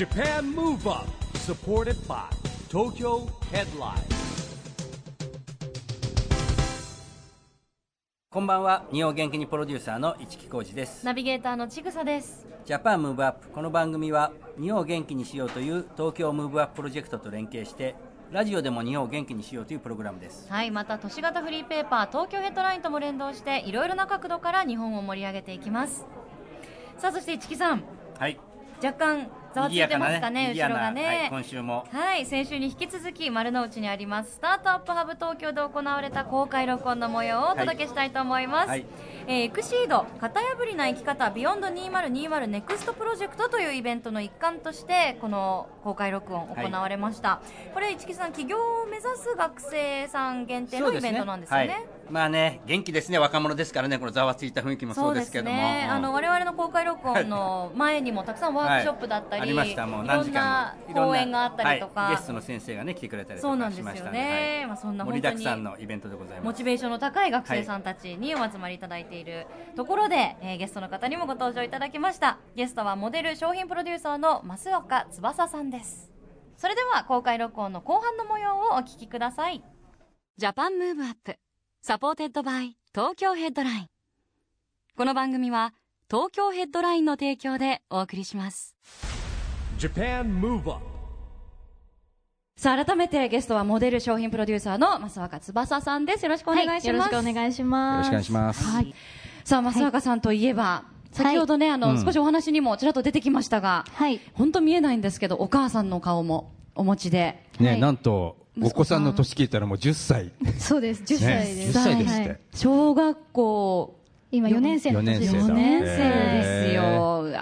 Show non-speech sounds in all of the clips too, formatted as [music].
JAPAN MOVE UP SUPPORTED BY TOKYO HEADLINE. こんばんは。日本元気にプロデューサーの一木広治です。ナビゲーターのちぐさです。 JAPAN MOVE UP この番組は日本を元気にしようという TOKYO MOVE UP プロジェクトと連携してラジオでも日本を元気にしようというプログラムです。はいまた都市型フリーペーパー東京ヘッドラインとも連動していろいろな角度から日本を盛り上げていきます。さあそして一木さん。はい。若干ざわついてますかね賑やかな後ろがね。はい、今週も。はい先週に引き続き丸の内にあります Startup Hub Tokyo で行われた公開録音の模様をお届けしたいと思います、はい。えーエクシード型破りな生き方 beyond 2020 NEXT PROJECT というイベントの一環としてこの公開録音行われました、これ一木さん起業を目指す学生さん限定のイベントなんですよね。はい、まあね元気ですね。若者ですからね。このざわついた雰囲気もそうですけども。ね、うんあの我々の公開録音の前にもたくさんワークショップだったありました。もうい何時ろんな間も講演があったりとか、はい。ゲストの先生がね来てくれたりとそうなかんですよしました。んでね、はい。まあ、そんな盛りだく本当にさんのイベントでございます。モチベーションの高い学生さんたちにお集まりいただいているところで、えーゲストの方にもご登場いただきました。ゲストはモデル商品プロデューサーの増岡翼さんです。それでは公開録音の後半の模様をお聞きください。Japan Move Up。supported by 東京ヘッドライン。この番組は東京ヘッドラインの提供でお送りしますさあ改めてゲストはモデル商品プロデューサーの増岡翼さんですよろしくお願いします、よろしくお願いします。よろしくお願いしますはい。さあ、増岡さんといえば、先ほどね、あの、うん少しお話にもちらっと出てきましたが、はい。本当見えないんですけど、お母さんの顔もお持ちで。ね、はいなんと、お子さんの年聞いたらもう10歳。そうです。10歳ねです。10歳ですってはい小学校今4年生の年です。4 4年生ですへよ。ーうわ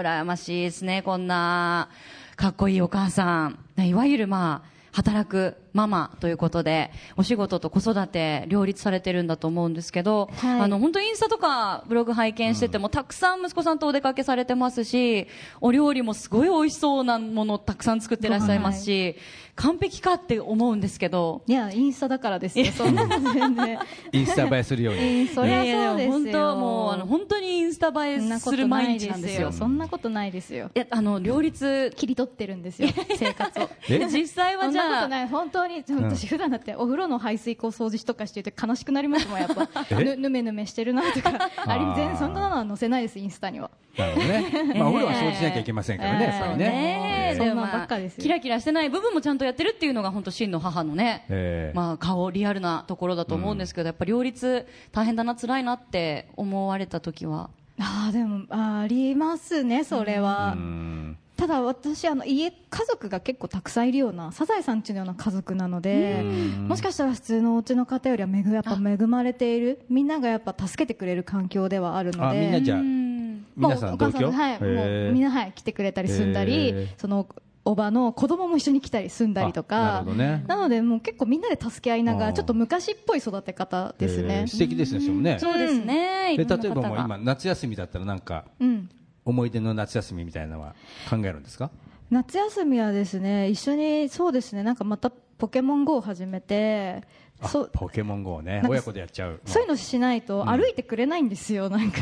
羨ましいですね、こんな、かっこいいお母さん。いわゆるまあ、働くママということで、お仕事と子育て両立されてるんだと思うんですけど、はいあの、本当インスタとかブログ拝見してても、たくさん息子さんとお出かけされてますし、お料理もすごい美味しそうなものをたくさん作ってらっしゃいますし、完璧かって思うんですけど、いや、インスタだからですよ。そんなの全然。インスタ映えするように。そりゃそうですよ。いやいや本当もう、あの、本当にインスタ映えする毎日なんですすよよ。。そんなことないですよ。いや、あの、両立、切り取ってるんですよ。生活を。[laughs] え実際はそんじゃあ、なことない。本当に、私普段だってお風呂の排水口掃除とかしてて悲しくなりますもん、やっぱ。[laughs] え？ぬ、ぬめぬめしてるなとか。あれ、全然そんなのは載せないです、インスタには。なるほどね。まあ、お風呂は掃除しなきゃいけませんからね、えーやっぱりね。ねえ、そんなばっかですよキラキラしてない部分もちゃんとやってるっていうのが本当真の母のね、えーまあ顔リアルなところだと思うんですけど、やっぱ両立大変だな辛いなって思われた時は？ああ、でも、ありますね、それは。うんただ私あの家家族が結構たくさんいるようなサザエさんちのような家族なのでもしかしたら普通のお家の方よりは恵やっぱ恵まれているみんながやっぱ助けてくれる環境ではあるのであみんなじゃあうん。皆さん同居？はい、もうみんな、はい、来てくれたり住んだり、そのおばの子供も一緒に来たり住んだりとあなるかほどね。なのでもう結構みんなで助け合いながらちょっと昔っぽい育て方ですえねー、素敵ですね、そね。そうですね、でいろん。な例えばもう今、夏休みだったらなんか、うん、思い出の夏休みみたいなのは考えるんですか？夏休みはですね一緒にそうですねなんかまたポケモン GO を始めてあそうポケモン GO ね親子でやっちゃう。そういうのしないとん歩いてくれないんですよ、なんか。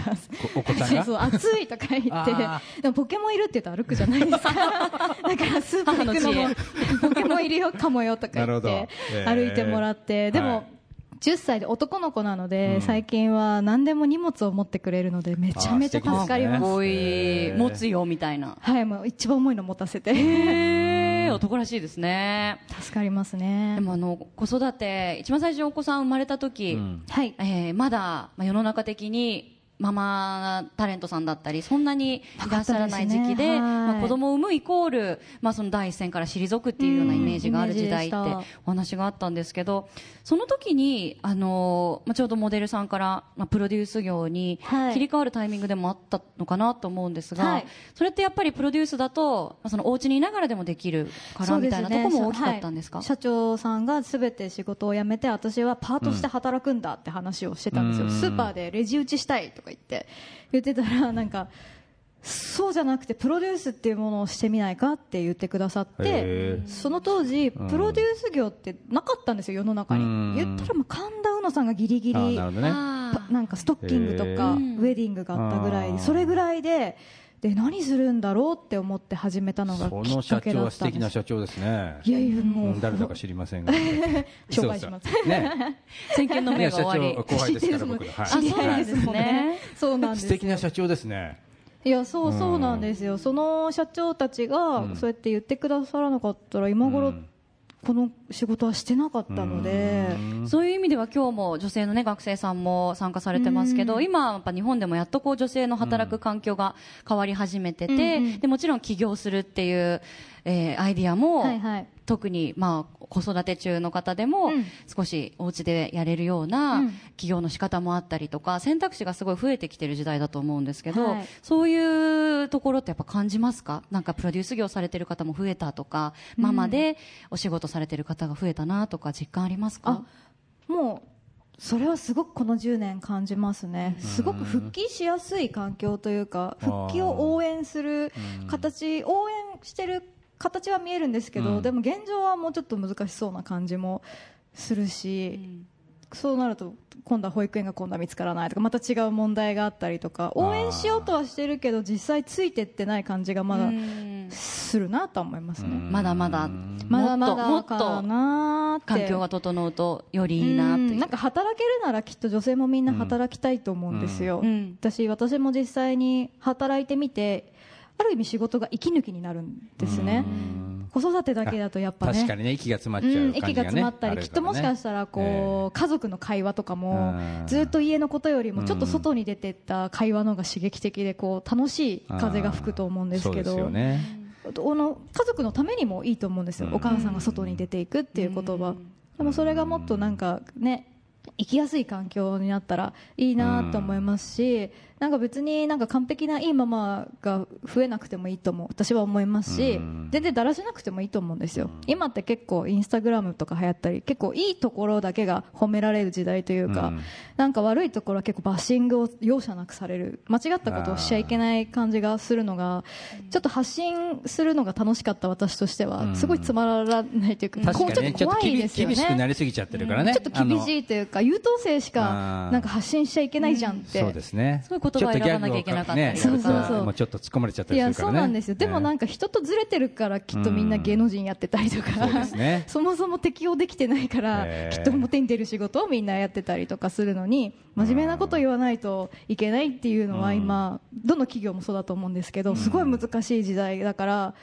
お子さんが？[laughs] そう、暑いとか言ってあ。でもポケモンいるって言うと歩くじゃないですか。[laughs] だからスーパー行くのも、ポケモンいるよ、かもよとか言って、えー歩いてもらって。ではも、10歳で男の子なので、うん最近は何でも荷物を持ってくれるので、めちゃめちゃ助かります。こういへー持つよみたいなはい、もう一番重いの持たせて。男らしいですね助かりますねで。もあの子育て一番最初お子さん生まれた時、うんはい。えーまだ、まあ、世の中的にママタレントさんだったりそんなにいらっしゃらない時期でねはいまあ、子供を産むイコール、まあ、その第一線から退くっていうようなイメージがある時代ってお話があったんですけどその時にあの、まあ、ちょうどモデルさんから、まあ、プロデュース業にはい。切り替わるタイミングでもあったのかなと思うんですが、はい。それってやっぱりプロデュースだと、まあ、そのお家にいながらでもできるからみたいなところも大きかったんですか、はい。社長さんがすべて仕事を辞めて私はパートして働くんだって話をしてたんですよ、うん。スーパーでレジ打ちしたいとか言って言ってたらなんかそうじゃなくてプロデュースっていうものをしてみないかって言ってくださってその当時ん。プロデュース業ってなかったんですよ世の中に。うん。言ったらまあ神田うのさんがギリギリあなんかストッキングとかウェディングがあったぐらいうんそれぐらいでで何するんだろうって思って始めたのがそきっの社長かけだったんです。は素敵な社長ですね。いやいやもう。誰だか知りませんが。[laughs] 紹介します。そうそうね。選挙の目が終わり。長後輩ですから僕のはい。あそうなんですね。そうなんです。素敵な社長ですね。いやそうそうなんですよ、その社長たちうん。がそうやって言ってくださらなかったら今頃うんこの仕事はしてなかったので、うん。そういう意味では今日も女性の、ね、学生さんも参加されてますけど、うん。今、やっぱ日本でもやっとこう女性の働く環境が変わり始めてて、でもちろん起業するっていう、えーアイディアも、はいはい特に、まあ、子育て中の方でも、うん。少しお家でやれるようなうん。起業の仕方もあったりとか選択肢がすごい増えてきてる時代だと思うんですけど、はい。そういうところってやっぱ感じますか？なんかプロデュース業されてる方も増えたとか、ママでお仕事されてる方が増えたなとか実感ありますか？あもうそれはすごくこの10年感じますね、すごく復帰しやすい環境というか、復帰を応援する形、応援してる形は見えるんですけど、うん。でも現状はもうちょっと難しそうな感じもするし、そうなると今度は保育園が今度は見つからないとかまた違う問題があったりとか応援しようとはしてるけど実際ついてってない感じがまだうんするなとは思いますね。まだまだまだまもだっとかなーって。環境が整うとよりいいなという。うん。なんか働けるならきっと女性もみんな働きたいと思うんですよ、うん。私私も実際に働いてみてある意味仕事が息抜きになるんですね。子育てだけだとやっぱね。確かにね息が詰まっちゃうん、う感じがね。息が詰まったり、きっともしかしたらこう、家族の会話とかもうん。ずっと家のことよりもちょっと外に出てった会話の方が刺激的でこう楽しい風が吹くと思うんですけど。そうですよね。あの家族のためにもいいと思うんですよ、うん。お母さんが外に出ていくっていう言葉、でもそれがもっとなんかね生きやすい環境になったらいいなと思いますし、なんか別になんか完璧ないいママが増えなくてもいいと思う。私は思いますし、うん。全然だらしなくてもいいと思うんですよ、今って結構インスタグラムとか流行ったり結構いいところだけが褒められる時代というか、うん。なんか悪いところは結構バッシングを容赦なくされる。間違ったことをしちゃいけない感じがするのがちょっと発信するのが楽しかった私としては、うん。すごいつまらないというか、こうちょっと怖い厳ですよ厳しくなね。りすぎちゃってるからね。ちょっと厳しいというか優等生しあかー。なんか発信しちゃいけないじゃんって、そうですね。そういう言葉選ばなきゃいけなかったりとギャグをねそうそうちょっと突っ込まれちゃったいやりするからね。そうなんですよ、でもなんかか人とずれてるからきっとみんな芸能人やってたりとか、そうですね。そもそも適応できてないから、きっと表に出る仕事をみんなやってたりとかするのに真面目なこと言わないといけないっていうのは今、どの企業もそうだと思うんですけど、すごい難しい時代だから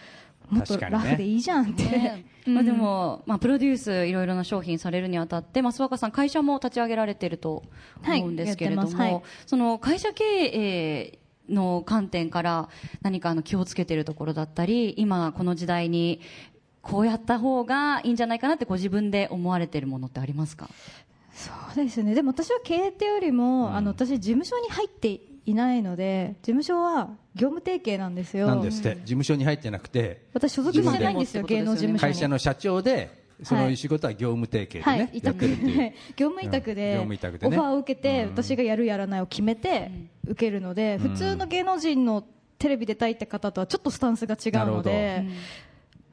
もっと確かにね。ラフでいいじゃんって、ね。[laughs] まあ、でも、まあ、プロデュースいろいろな商品されるにあたって、まあ、諏訪川さん会社も立ち上げられてると思うんですけれども、はいはい。その会社経営の観点から何かあの気をつけてるところだったり今この時代にこうやった方がいいんじゃないかなってご自分で思われてるものってありますか？そうですね。でも私は経営ってよりも、あの私事務所に入っていないので事務所は業務提携なんですよ。なんですって。事務所に入ってなくて私所属してないんですよ芸能事務所に。会社の社長でその仕事は業務提携でね、はい、委託で,、うん。業務委託でね。オファーを受けて、私がやるやらないを決めて受けるので、普通の芸能人のテレビ出たいって方とはちょっとスタンスが違うので、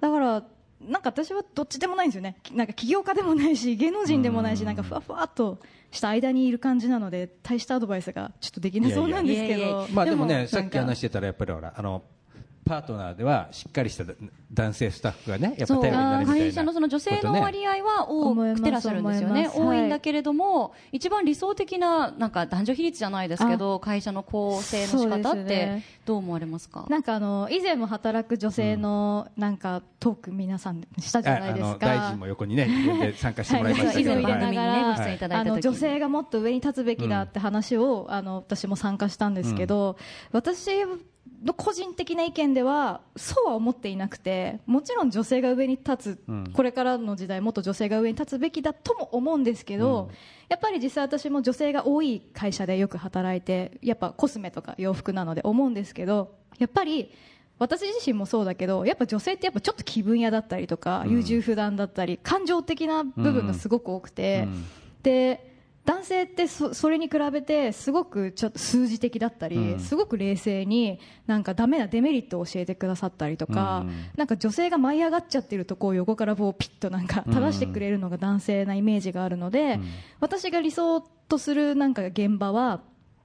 だからなんか私はどっちでもないんですよね。なんか起業家でもないし芸能人でもないし、なんかふわふわっとした間にいる感じなので大したアドバイスがちょっとできなそうなんですけど。まあでもねさっき話してたらやっぱりほらあのパートナーではしっかりした男性スタッフがねやっぱ頼りになるみたいな会社のその女性の割合は多くてらっしゃるんです。よね思い。ます多いんだけれども、一番理想的ななんか男女比率じゃないですけど会社の構成の仕方ってどう思われますか？なんかあの以前も働く女性のなんかトーク皆さんしたじゃないですか。ああの大臣も横にね参加してもらいましたけど、以前番はい組にね。ご出演い。ただい。た時にあの女性がもっと上に立つべきだって話を、あの私も参加したんですけど、私の個人的な意見ではそうは思っていなくてもちろん女性が上に立つ、うん。これからの時代もっと女性が上に立つべきだとも思うんですけど、やっぱり実際私も女性が多い会社でよく働いてやっぱコスメとか洋服なので思うんですけどやっぱり私自身もそうだけどやっぱ女性ってやっぱちょっと気分屋だったりとか、優柔不断だったり感情的な部分がすごく多くて、うん。で男性ってそそれに比べてすごくちょっと数字的だったり、うん。すごく冷静になんかダメなデメリットを教えてくださったりとか、うん。なんか女性が舞い上がっちゃってるとこを横からこうピッとなんか正してくれるのが男性なイメージがあるので、ん。私が理想とするなんか現場は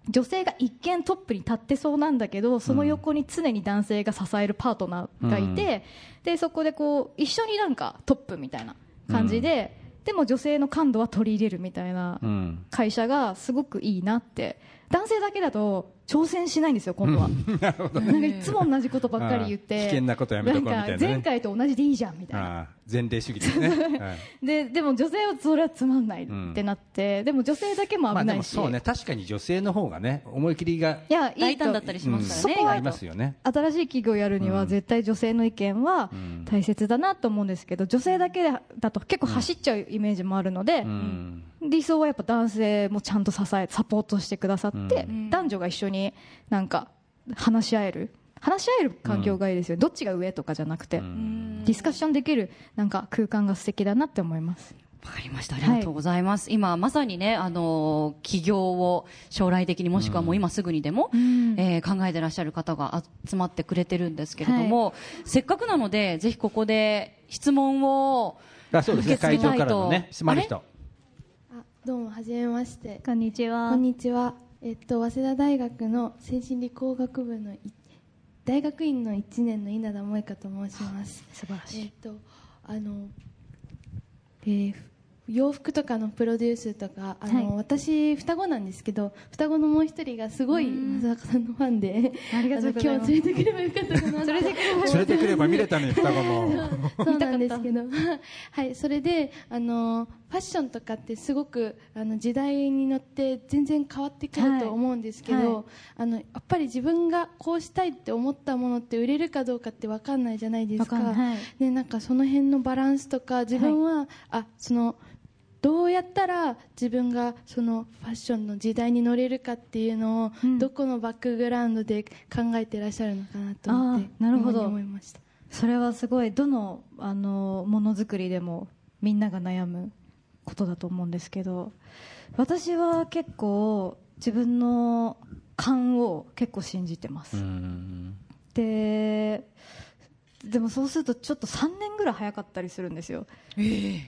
女性が一見トップに立ってそうなんだけどその横に常に男性が支えるパートナーがいて、でそこでこう一緒になんかトップみたいな感じで、でも女性の感度は取り入れるみたいなうん。会社がすごくいいなって。男性だけだと挑戦しないんですよ今度は。[laughs] なんかいつも同じことばっかり言って。危険なことやめとこうみたいなね。んか前回と同じでいいじゃんみたいな。ああ前例主義ですね、[laughs] はい。ででも女性はそれはつまんないってなって、でも女性だけも危ないし、もそうね。確かに女性の方がね思い切りがいやい大いだったりしますからね、そこはありますよね。新しい企業をやるには絶対女性の意見は大切だなと思うんですけど女性だけだと結構走っちゃうイメージもあるので、うん。理想はやっぱ男性もちゃんと支えサポートしてくださって、ん。男女が一緒になんか話し合える話し合える環境がいいですよ、どっちが上とかじゃなくて、うん。ディスカッションできるなんか空間が素敵だなって思います。わかりました。ありがとうございます。今、まさにね、あのー起業を将来的にもしくはもう今すぐにでも、ん。えー考えてらっしゃる方が集まってくれてるんですけれども、せっかくなので、ぜひここで質問をあそうですね。会場受け継ぎたいとからのね質問あどうもはじめまして。こんにちは。こんにちはえっと早稲田大学の精神理工学部のい大学院の1年の稲田萌香と申します。素晴らしい。えっとあのえー洋服とかのプロデュースとかあの、はい。私双子なんですけど双子のもう一人がすごい松坂さんのファンでありがとうございます。あの今日連れてくればよかったかな。[laughs] 連れてくれば見れたのに双子も。[laughs] そうなんですけど、はい、それであのファッションとかってすごくあの時代に乗って全然変わってくると思うんですけど、はい。はいあのやっぱり自分がこうしたいって思ったものって売れるかどうかって分かんないじゃないですか。わかんはい。でなんかその辺のバランスとか自分は、あそのどうやったら自分がそのファッションの時代に乗れるかっていうのを、うん。どこのバックグラウンドで考えてらっしゃるのかなと思ってなるほど。思いました。それはすごいどのあのものづくりでもみんなが悩むことだと思うんですけど私は結構自分の勘を結構信じてます、うん。ででもそうするとちょっと3年ぐらい早かったりするんですよ。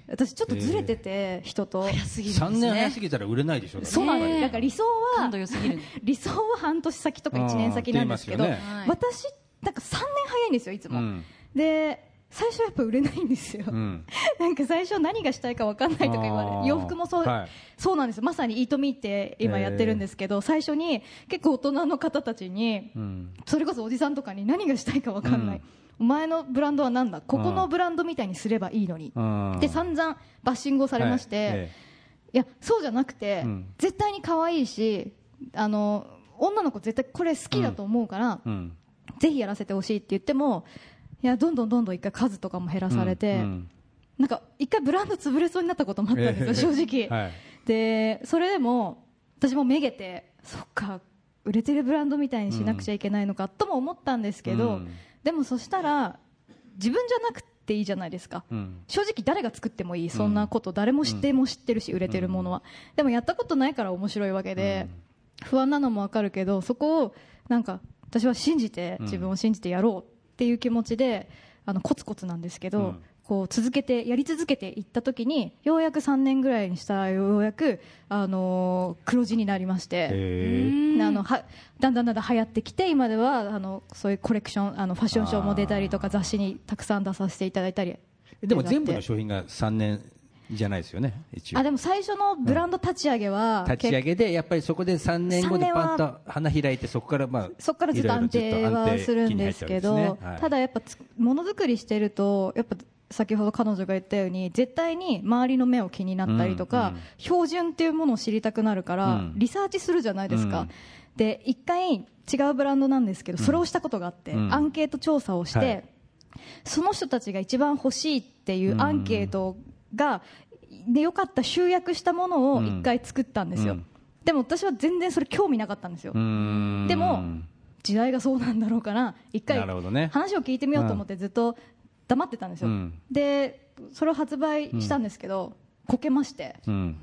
私ちょっとずれてて、人と。早すぎるんです3ね。年早すぎたら売れないでしょそうなんでえだから理想は感度良すぎる。[laughs] 理想は半年先とか1年先なんですけどね。私なんか3年早いんですよいつも、うん。で最初やっぱ売れないんですよ、うん。[laughs] なんか最初何がしたいか分かんないとか言われ洋服もそう,、はい。そうなんですまさにイートミーって今やってるんですけど、最初に結構大人の方たちにうん。それこそおじさんとかに何がしたいか分かんない、お前のブランドは何だ？ここのブランドみたいにすればいいのに、うん。で散々バッシングをされまして、はい。えいやそうじゃなくて、うん。絶対に可愛いしあの女の子絶対これ好きだと思うから、ぜひやらせてほしいって言ってもいやどんどんどんどん一回数とかも減らされて、うんなんか一回ブランド潰れそうになったこともあったんですよ、え [laughs] え正直、はい。でそれでも私もめげてそっか売れてるブランドみたいにしなくちゃいけないのかとも思ったんですけど、うん。でもそしたら自分じゃなくていいじゃないですか、うん。正直誰が作ってもいい。そんなこと誰も知っても知ってるし売れてるものは、でもやったことないから面白いわけで、不安なのもわかるけどそこをなんか私は信じてうん。自分を信じてやろうっていう気持ちであのコツコツなんですけど、うん。こう続けてやり続けていった時にようやく3年ぐらいにしたらようやく、あのー黒字になりまして。あのはだんだんだんだん流行ってきて今ではあのそういうコレクションあのファッションショーも出たりとか雑誌にたくさん出させていただいたり。でも全部の商品が3年じゃないですよね一応。あでも最初のブランド立ち上げは、立ち上げでやっぱりそこで3年後で三年はパンと花開いてそこからまあそこからずっと安定はするんですけど、ただやっぱつものづくりしてるとやっぱ先ほど彼女が言ったように絶対に周りの目を気になったりとか、うんうん。標準っていうものを知りたくなるから、うん。リサーチするじゃないですか、うん。で一回違うブランドなんですけど、それをしたことがあって、うん。アンケート調査をして、はい。その人たちが一番欲しいっていうアンケートが、でよかった集約したものを一回作ったんですよ、うん。でも私は全然それ興味なかったんですよ、でも時代がそうなんだろうから一回なるほどね。話を聞いてみようと思ってずっと黙ってたんですよ、うん。でそれを発売したんですけど、こけまして。うん。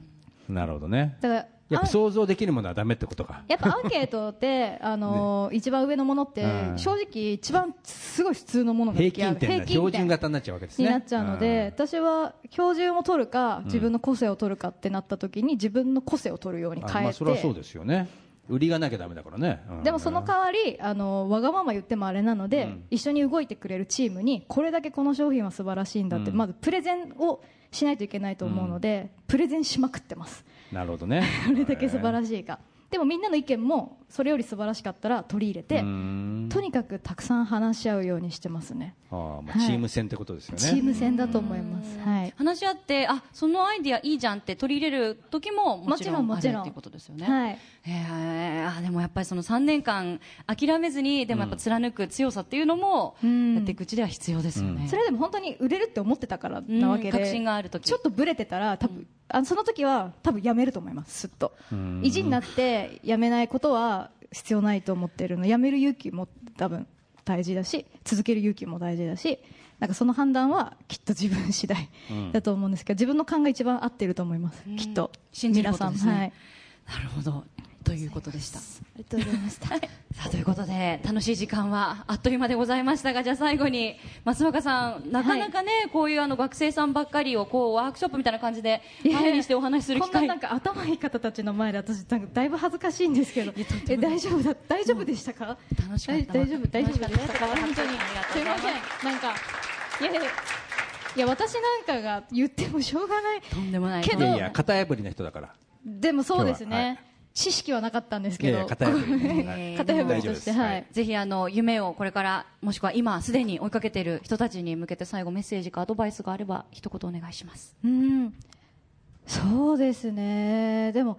なるほどね。だからやっぱあ想像できるものはダメってことか。やっぱアンケートって、[laughs] あのー一番上のものって、うん。正直一番すごい普通のものが平均点だ標準型になっちゃうわけですね。になっちゃうので、私は標準を取るか自分の個性を取るかってなった時に自分の個性を取るようにあ変えて、まあそれはそうですよね。売りがなきゃダメだからね、うん。でもその代わりあのわがまま言ってもあれなので、うん。一緒に動いてくれるチームにこれだけこの商品は素晴らしいんだって、うん。まずプレゼンをしないといけないと思うので、プレゼンしまくってますなるほどね。[laughs] どれだけ素晴らしいか。でもみんなの意見もそれより素晴らしかったら取り入れて、うん。とにかくたくさん話し合うようにしてますね。あーまあはい。チーム戦ってことですよね、チーム戦だと思います、はい、話し合ってあそのアイディアいいじゃんって取り入れる時ももちろんもちろんっていうことですよね。はい。えーあでもやっぱりその3年間諦めずにでもやっぱ貫く強さっていうのもうん。やっていくうちでは必要ですよね。それでも本当に売れるって思ってたからなわけで、うん確信がある時。ちょっとブレてたら多分、あのその時は多分やめると思いますすっと。うん。意地になってやめないことは必要ないと思ってるの。やめる勇気も多分大事だし続ける勇気も大事だしなんかその判断はきっと自分次第うん。だと思うんですけど自分の勘が一番合ってると思います、きっと。信じることですね。皆さんはい。なるほど。ということでした。ありがとうございました。さあということで楽しい時間はあっという間でございましたがじゃあ最後に松若さんなかなかね、こういうあの学生さんばっかりをこうワークショップみたいな感じで前にしてお話しする機会。こんななんか頭いい方たちの前で私なんかだいぶ恥ずかしいんですけど。え大丈夫だ大丈夫でしたか？楽しかった。大大丈夫大丈夫楽した。本当にすいませんなんかいやいやいや私なんかが言ってもしょうがないとんでもないけどいや型破りな人だからでもそうですね、知識はなかったんですけど。型破りとしてははい。い。ぜひあの夢をこれからもしくは今すでに追いかけている人たちに向けて最後メッセージかアドバイスがあれば一言お願いします。うん。そうですね。でも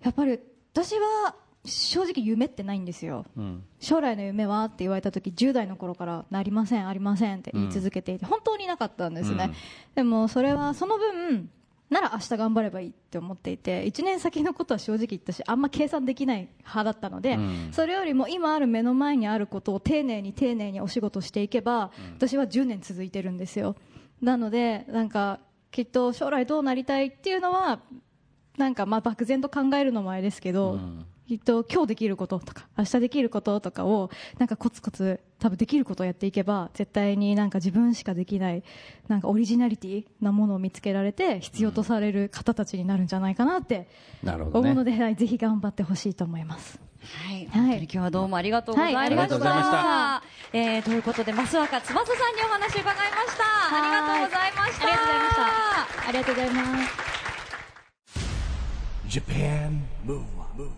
やっぱり私は正直夢ってないんですよ。うん。将来の夢はって言われた時10代の頃からなりませんありませんって言い続けていて、本当になかったんですね、うん。でもそれはその分なら明日頑張ればいいって思っていて1年先のことは正直言ったしあんま計算できない派だったので、うん。それよりも今ある目の前にあることを丁寧に丁寧にお仕事していけば、私は10年続いてるんですよ。なのでなんかきっと将来どうなりたいっていうのはなんかまあ漠然と考えるのもあれですけど、うんきっと今日できることとか明日できることとかをなんかコツコツ多分できることをやっていけば絶対になんか自分しかできないなんかオリジナリティなものを見つけられて必要とされる方たちになるんじゃないかなってなるほどね。思うので、はいぜひ頑張ってほしいと思います。はい、はい。本当に今日はどうもありがとうございました。はいえーということで、増若翼さんにお話伺いました。ありがとうございました。ありがとうございました。ありがとうございます Japan Move Up,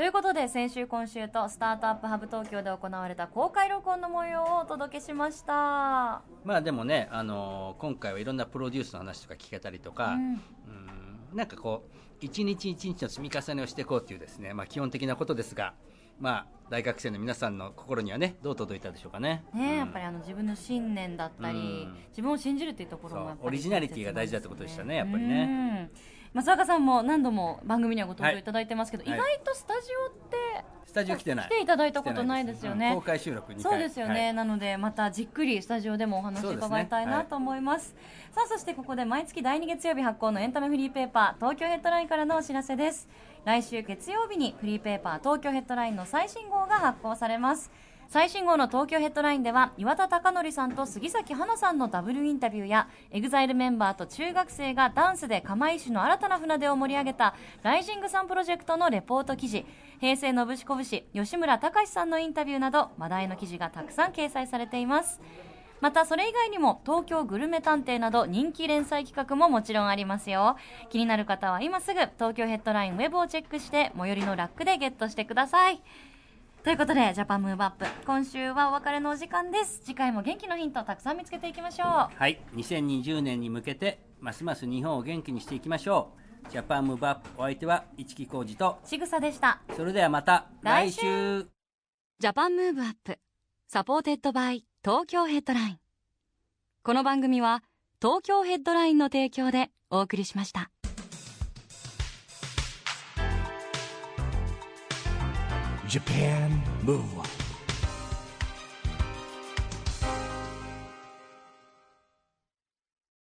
ということで、先週、今週とスタートアップハブ東京で行われた公開録音の模様をお届けしました。まあでもね、あのー今回はいろんなプロデュースの話とか聞けたりとか、うん。うんなんかこう一日一日の積み重ねをしていこうというですね、まあ、基本的なことですが、まあ、大学生の皆さんの心にはねどう届いたでしょうかね。ね、うん。やっぱりあの自分の信念だったり、うん。自分を信じるっていうところもやっぱりオリジナリティが大事だってことでしたねやっぱりね。うん松若さんも何度も番組にはご登場いただいてますけど、はい。意外とスタジオってスタジオ来てない。来ていただいたことないですよね。うん公開収録2回。そうですよね、はい。なのでまたじっくりスタジオでもお話を伺いたいなと思います。さあそしてここで毎月第2月曜日発行のエンタメフリーペーパー東京ヘッドラインからのお知らせです。来週月曜日にフリーペーパー東京ヘッドラインの最新号が発行されます最新号の東京ヘッドラインでは岩田貴則さんと杉咲花さんのダブルインタビューや EXILE メンバーと中学生がダンスで釜石の新たな船出を盛り上げたライジングさんプロジェクトのレポート記事平成のぶしこぶし吉村隆さんのインタビューなど話題の記事がたくさん掲載されています。またそれ以外にも東京グルメ探偵など人気連載企画ももちろんありますよ。気になる方は今すぐ東京ヘッドラインウェブをチェックして最寄りのラックでゲットしてください。ということで Japan Move Up 今週はお別れのお時間です。次回も元気のヒントをたくさん見つけていきましょう。はい、2020年に向けてますます日本を元気にしていきましょう。 Japan Move Up お相手は市木浩二とちぐさでした。それではまた来来週。 Japan Move Up supported by 東京ヘッドライン。この番組は東京ヘッドラインの提供でお送りしました Japan Move Up